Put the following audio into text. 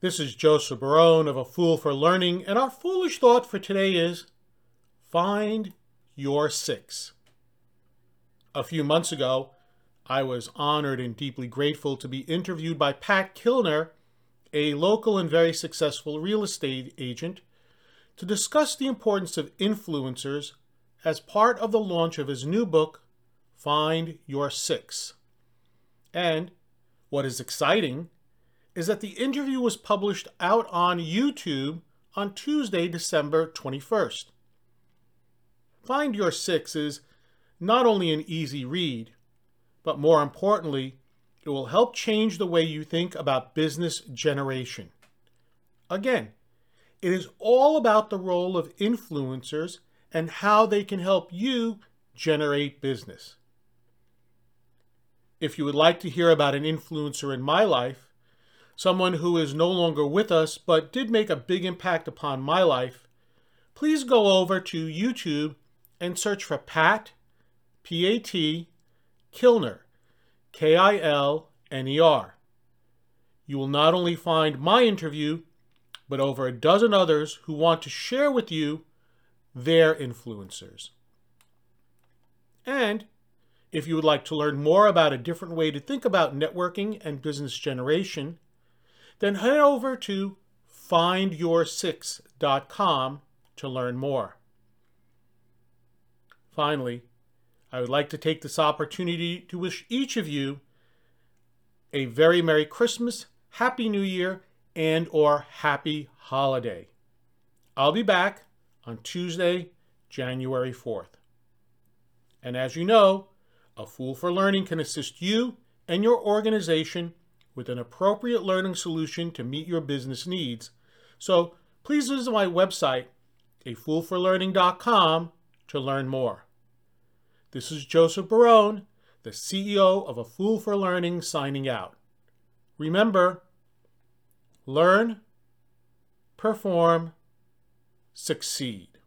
This is Joseph Barone of A Fool for Learning, and our foolish thought for today is find your six. A few months ago, I was honored and deeply grateful to be interviewed by Pat Kilner, a local and very successful real estate agent, to discuss the importance of influencers as part of the launch of his new book, Find Your Six. And what is exciting is that the interview was published out on YouTube on Tuesday, December 21st. Find Your Six is not only an easy read, but more importantly, it will help change the way you think about business generation. Again, it is all about the role of influencers and how they can help you generate business. If you would like to hear about an influencer in my life, someone who is no longer with us but did make a big impact upon my life, please go over to YouTube and search for Pat, P A T, Kilner, K I L N E R. You will not only find my interview, but over a dozen others who want to share with you their influencers. And if you would like to learn more about a different way to think about networking and business generation, then head over to findyoursix.com to learn more. Finally, I would like to take this opportunity to wish each of you a very Merry Christmas, Happy New Year, and or Happy Holiday. I'll be back on Tuesday, January 4th. And as you know, A Fool for Learning can assist you and your organization with an appropriate learning solution to meet your business needs. So please visit my website, afoolforlearning.com, to learn more. This is Joseph Barone, the CEO of A Fool for Learning, signing out. Remember, learn, perform, succeed.